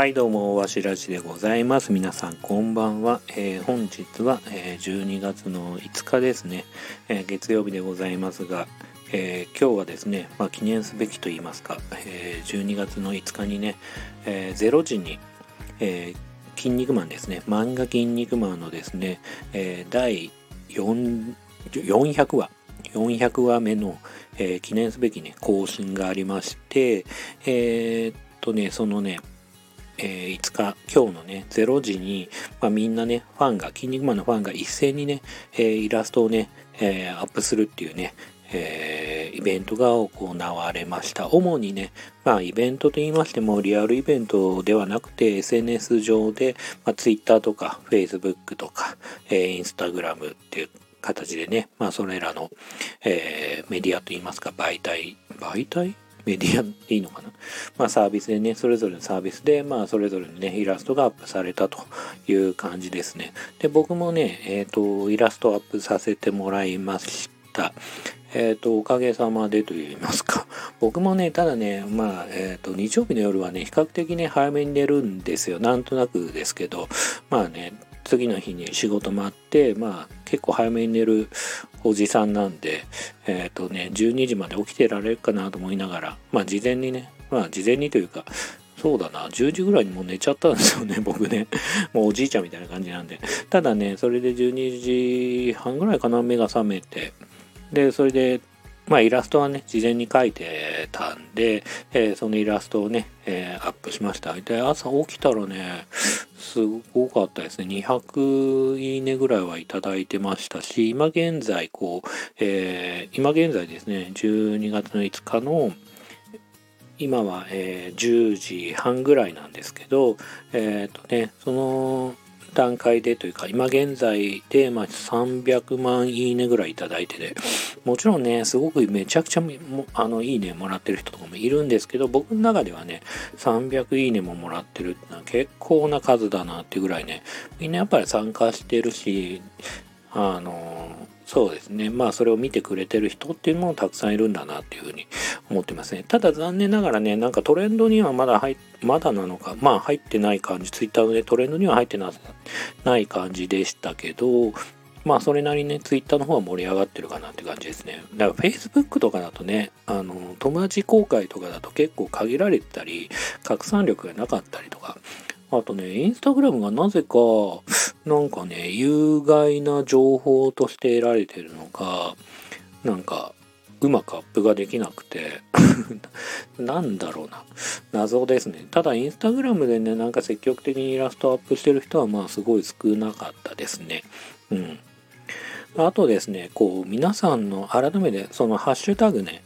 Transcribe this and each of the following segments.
はいどうもわしらじでございます。皆さんこんばんは、えー、本日は、えー、12月の5日ですね、えー、月曜日でございますが、え今日はですね、まあ、記念すべきと言いますか、え12月の5日にね、え0時に、え筋肉マンですね。漫画筋肉マンのですね、え第4 400話400話目の、え記念すべきね更新がありましてえっとねそのねえー、5日、今日のね、0時に、まあ、みんなね、ファンが、筋肉マンのファンが一斉にね、えー、イラストをね、えー、アップするっていうね、えー、イベントが行われました。主にね、まあ、イベントと言いましても、リアルイベントではなくて、SNS 上で、まあ、Twitter とか、Facebook とか、えー、Instagram っていう形でね、まあ、それらの、えー、メディアと言いますか、媒体、媒体？メディアでいいのかな、まあ、サービスでね、それぞれのサービスで、まあ、それぞれのね、イラストがアップされたという感じですね。で、僕もね、えっ、ー、と、イラストアップさせてもらいました。えっ、ー、と、おかげさまでと言いますか。僕もね、ただね、まあ、えっ、ー、と、日曜日の夜はね、比較的ね、早めに寝るんですよ。なんとなくですけど、まあね、次の日に仕事もあって、まあ、結構早めに寝るおじさんなんで、えっ、ー、とね、12時まで起きてられるかなと思いながら、まあ事前にね、まあ事前にというか、そうだな、10時ぐらいにもう寝ちゃったんですよね、僕ね。もうおじいちゃんみたいな感じなんで。ただね、それで12時半ぐらいかな、目が覚めて。で、それでまあイラストはね、事前に描いてたんで、えー、そのイラストをね、えー、アップしました。で、朝起きたらね、すごかったですね。200いいねぐらいはいただいてましたし、今現在、こう、えー、今現在ですね、12月の5日の、今は、え、10時半ぐらいなんですけど、えっ、とね、その段階でというか、今現在で、まあ、300万いいねぐらいいいてて、もちろんね、すごくめちゃくちゃあのいいねもらってる人とかもいるんですけど、僕の中ではね、300いいねももらってるってのは結構な数だなっていうぐらいね、みんなやっぱり参加してるし、あの、そうですね。まあそれを見てくれてる人っていうのもたくさんいるんだなっていうふうに思ってますね。ただ残念ながらね、なんかトレンドにはまだ入まだなのか、まあ入ってない感じ、ツイッターでトレンドには入ってない感じでしたけど、まあそれなりにね、ツイッターの方は盛り上がってるかなって感じですね。だから Facebook とかだとね、あの、友達公開とかだと結構限られてたり、拡散力がなかったりとか、あとね、インスタグラムがなぜか、なんかね、有害な情報として得られてるのか、なんか、うまくアップができなくて なんだろうな。謎ですね。ただ、インスタグラムでね、なんか積極的にイラストアップしてる人は、まあ、すごい少なかったですね。うん。あとですね、こう、皆さんの改めて、そのハッシュタグね、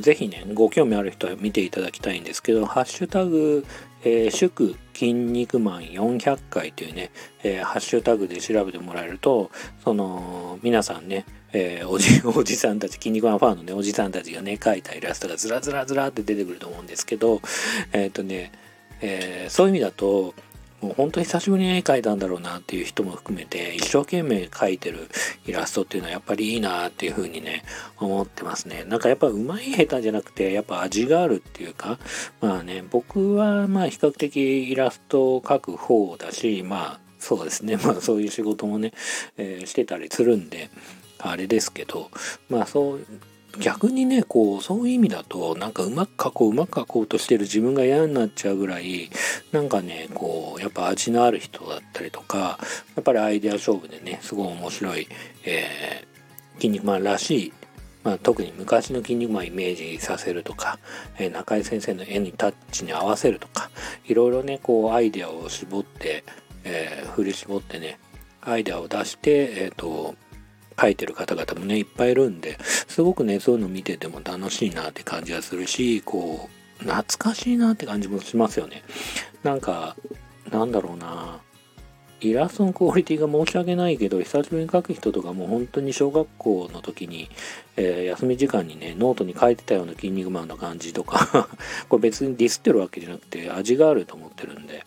ぜひね、ご興味ある人は見ていただきたいんですけど、ハッシュタグ、えー、祝筋肉マン400回というね、えー、ハッシュタグで調べてもらえると、その、皆さんね、えー、おじ、おじさんたち、筋肉マンファンのね、おじさんたちがね、描いたイラストがずらずらずらって出てくると思うんですけど、えっ、とね、えそういう意味だと、もう本当に久しぶりに絵描いたんだろうなっていう人も含めて一生懸命描いてるイラストっていうのはやっぱりいいなっていうふうにね思ってますね。なんかやっぱ上手い下手じゃなくてやっぱ味があるっていうかまあね僕はまあ比較的イラストを描く方だしまあそうですね。まあそういう仕事もね、えー、してたりするんであれですけどまあそう逆にねこうそういう意味だとなんかうまく描こううまく描こうとしてる自分が嫌になっちゃうぐらいなんかねこうやっぱ味のある人だったりとかやっぱりアイデア勝負でねすごい面白い、えー、筋肉マンらしいまあ、特に昔の筋肉マンイメージさせるとか、えー、中井先生の絵にタッチに合わせるとかいろいろねこうアイデアを絞って、えー、振り絞ってねアイデアを出して、えっ、ー、と書いてる方々もねいっぱいいるんですごくねそういうの見てても楽しいなって感じがするしこう懐かしいなって感じもしますよね。なんかなんだろうな。イラストのクオリティが申し訳ないけど久しぶりに描く人とかも本当に小学校の時に、えー、休み時間にねノートに書いてたような「筋肉マン」の感じとか これ別にディスってるわけじゃなくて味があると思ってるんで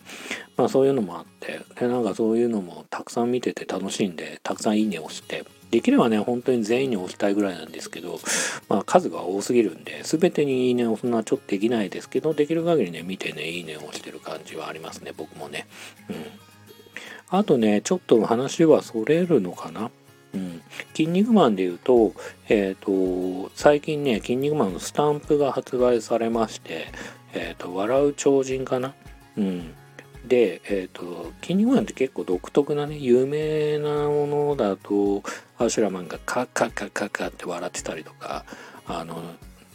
まあそういうのもあってでなんかそういうのもたくさん見てて楽しんでたくさんいいねをしてできればね、本当に全員に押したいぐらいなんですけど、まあ数が多すぎるんで、全てにいいねを押すのはちょっとできないですけど、できる限りね、見てね、いいねを押してる感じはありますね、僕もね。うん。あとね、ちょっと話はそれるのかな。うん。筋肉マンで言うと、えっ、ー、と、最近ね、筋肉マンのスタンプが発売されまして、えっ、ー、と、笑う超人かな。うん。で、えっ、ー、と、筋肉マンって結構独特なね、有名なものだと、アシュラマンがカッカッカッカッカって笑ってたりとか、あの、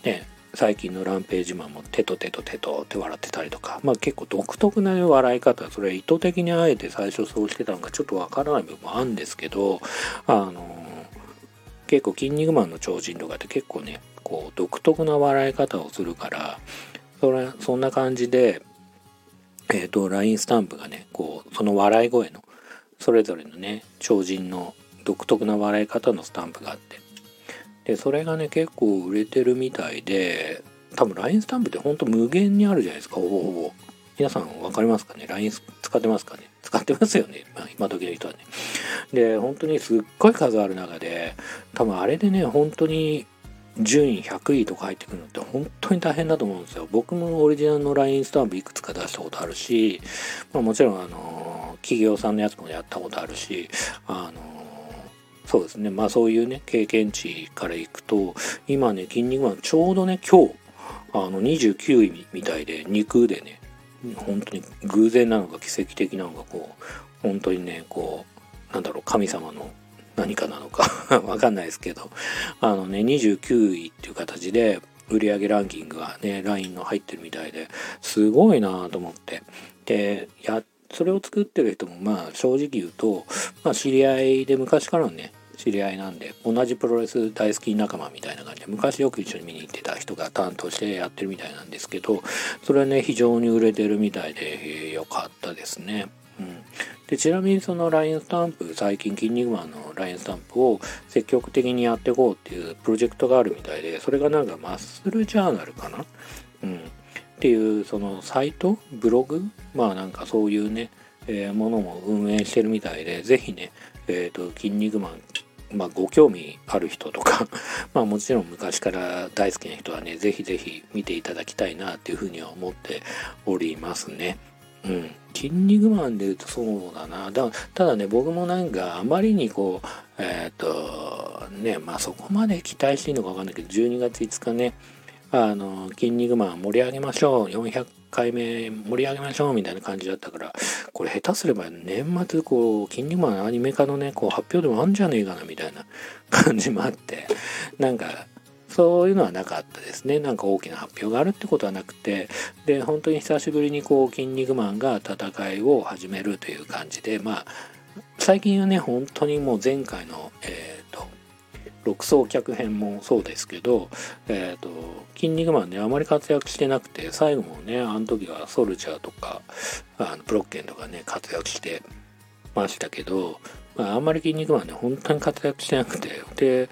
ね、最近のランページマンもテトテトテトって笑ってたりとか、まあ結構独特な笑い方、それ意図的にあえて最初そうしてたのかちょっとわからない部分もあるんですけど、あの、結構筋肉マンの超人とかって結構ね、こう独特な笑い方をするから、それ、そんな感じで、えっ、ー、と、LINE スタンプがね、こう、その笑い声の、それぞれのね、超人の独特な笑い方のスタンプがあって、で、それがね、結構売れてるみたいで、多分 LINE スタンプってほんと無限にあるじゃないですか、ほぼほぼ。皆さん分かりますかね ?LINE 使ってますかね？使ってますよね、まあ、今時の人はね。で、本当にすっごい数ある中で、多分あれでね、本当に順位100位とか入ってくるのって本当に大変だと思うんですよ。僕もオリジナルの LINE スタンプいくつか出したことあるし、まあ、もちろんあの企業さんのやつもやったことあるし、あのそうですねまあそういうね経験値からいくと今ね筋肉マンちょうどね今日あの29位みたいで肉でね本当に偶然なのか奇跡的なのかこう本当にねこうなんだろう神様の何かなのか わかんないですけど、あのね、29位っていう形で、売上ランキングがね、LINE の入ってるみたいで、すごいなと思って。で、や、それを作ってる人も、まあ、正直言うと、まあ、知り合いで昔からのね、知り合いなんで、同じプロレス大好き仲間みたいな感じで、昔よく一緒に見に行ってた人が担当してやってるみたいなんですけど、それはね、非常に売れてるみたいで、良かったですね。うん、でちなみにその LINE スタンプ最近「筋肉マン」の LINE スタンプを積極的にやっていこうっていうプロジェクトがあるみたいでそれがなんかマッスルジャーナルかな、うん、っていうそのサイト？ブログ？まあなんかそういうね、えー、ものも運営してるみたいで是非ねえっ、と「筋肉マン」まあ、ご興味ある人とか まあもちろん昔から大好きな人はね、ぜひぜひ見ていただきたいなっていうふうには思っておりますね。うん。筋肉マンで言うとそうだな。だただね、僕もなんかあまりにこう、えっ、ー、と、ね、まあそこまで期待していいのかわかんないけど、12月5日ね、あの、筋肉マン盛り上げましょう。400回目盛り上げましょうみたいな感じだったから、これ下手すれば年末こう、筋肉マンアニメ化のね、こう発表でもあんじゃねえかなみたいな感じもあって、なんか、そういうのはなかったですね。なんか大きな発表があるってことはなくて、で、本当に久しぶりにこう、筋肉マンが戦いを始めるという感じで、まあ、最近はね、本当にもう前回の、えっ、ー、と、六層脚編もそうですけど、えっ、ー、と、筋肉マンね、あまり活躍してなくて、最後もね、あの時はソルジャーとか、あのプロッケンとかね、活躍してましたけど、まあ、あんまり筋肉マンね、本当に活躍してなくて、で、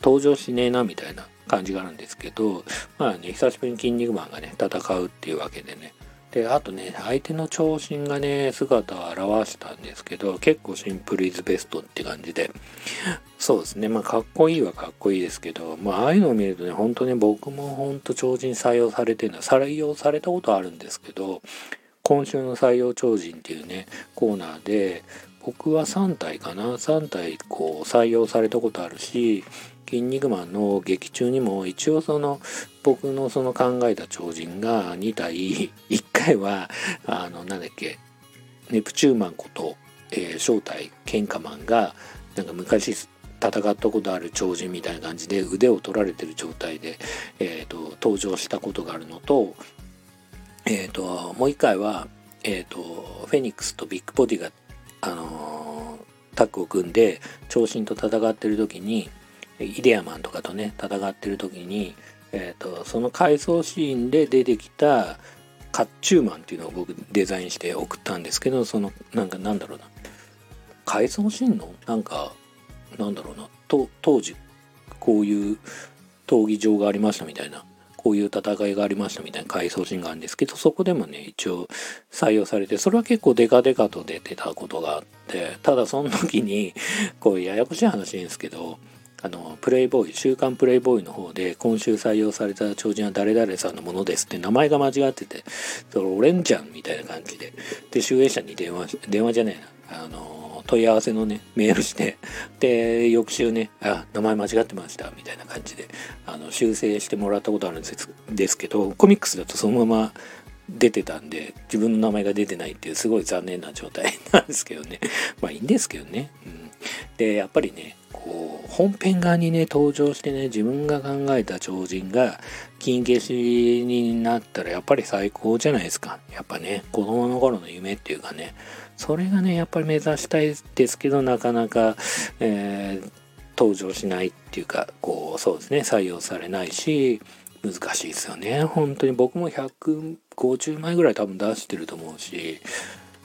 登場しねえなみたいな感じがあるんですけどまあね久しぶりに「筋肉マン」がね戦うっていうわけでね。であとね相手の長身がね姿を現したんですけど結構シンプルイズベストって感じで。そうですね。まあかっこいいはかっこいいですけどまあああいうのを見るとね本当に僕も本当超人採用されてるのは採用されたことあるんですけど今週の採用超人っていうねコーナーで僕は3体かな。3体こう採用されたことあるし筋肉マンの劇中にも一応その僕のその考えた超人が2体1回はあのなんだっけネプチューマンこと、えー、正体喧嘩マンがなんか昔戦ったことある超人みたいな感じで腕を取られてる状態で、えーと、登場したことがあるのと,、えーと、もう一回は、えー、とフェニックスとビッグボディが、あのー、タッグを組んで長身と戦ってる時にイデアマンとかとね戦ってる時に、えーと、その回想シーンで出てきた甲冑マンっていうのを僕デザインして送ったんですけどそのなんかなんだろうな。回想シーンのなんかなんだろうな。と当時こういう闘技場がありましたみたいな。こういう戦いがありましたみたいな回想シーンがあるんですけどそこでもね一応採用されてそれは結構デカデカと出てたことがあってただその時にこうややこしい話ですけどあのプレイボーイ週刊プレイボーイの方で今週採用された超人は誰々さんのものですって名前が間違っててそれ俺んじゃんみたいな感じでで集英社に電話電話じゃねえなあの問い合わせのねメールしてで翌週ねあ名前間違ってましたみたいな感じであの修正してもらったことあるんですですけどコミックスだとそのまま出てたんで自分の名前が出てないっていうすごい残念な状態なんですけどね。まあいいんですけどね、うん、でやっぱりねこう本編側にね登場してね自分が考えた超人が金消しになったらやっぱり最高じゃないですか。やっぱね子供の頃の夢っていうかね。それがねやっぱり目指したいですけどなかなか、えー、登場しないっていうかこうそうですね採用されないし難しいですよね。本当に僕も150枚ぐらい多分出してると思うし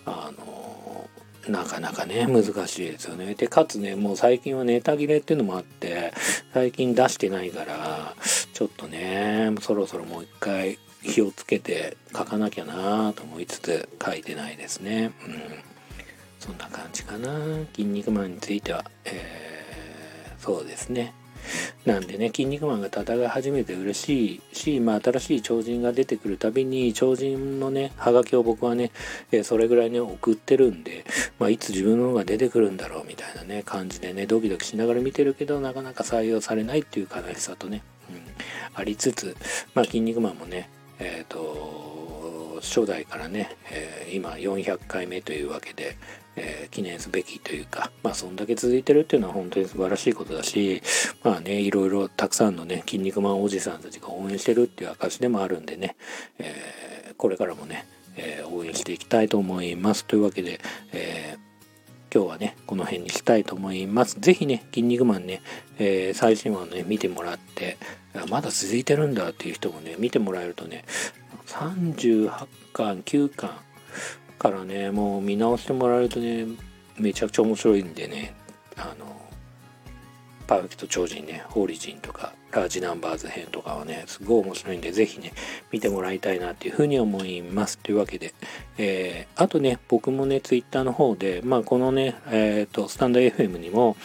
あのなかなかね難しいですよね。でかつねもう最近はネタ切れっていうのもあって最近出してないからちょっとねそろそろもう一回火をつけて書かなきゃなと思いつつ書いてないですね。うん。そんな感じかな「筋肉マン」については。えー、そうですね。なんでね、筋肉マンが戦い始めて嬉しいし、まあ、新しい超人が出てくるたびに、超人のね、ハガキを僕はね、えそれぐらいね、送ってるんで、まあ、いつ自分の方が出てくるんだろうみたいなね、感じでね、ドキドキしながら見てるけど、なかなか採用されないっていう悲しさとね、ありつつ、まあ、筋肉マンもね、えっ、ー、と、初代からね、えー、今400回目というわけで、えー、記念すべきというか、まあ、そんだけ続いてるっていうのは本当に素晴らしいことだし、まあね、いろいろたくさんのね、筋肉マンおじさんたちが応援してるっていう証でもあるんでね、えー、これからもね、えー、応援していきたいと思います。というわけで、え今日はね、この辺にしたいと思います。ぜひね、筋肉マンね、え最新話をね、見てもらって、まだ続いてるんだっていう人もね、見てもらえるとね、38巻、9巻、からねもう見直してもらえるとねめちゃくちゃ面白いんでねあのパーフェクト超人ねオリジンとかラージナンバーズ編とかはねすごい面白いんでぜひね見てもらいたいなっていうふうに思います。というわけで、えー、あとね僕もねツイッターの方でまあこのねえっ、ー、とスタンド FM にも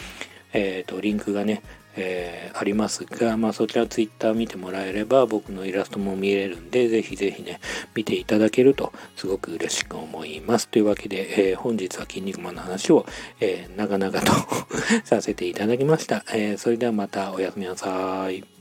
えっ、ー、とリンクがねえー、ありますが、まあ、そちらツイッター見てもらえれば僕のイラストも見れるんで、ぜひぜひね、見ていただけるとすごく嬉しく思います。というわけで、えー、本日は筋肉マンの話を、えー、長々と させていただきました。えそれではまたおやすみなさい。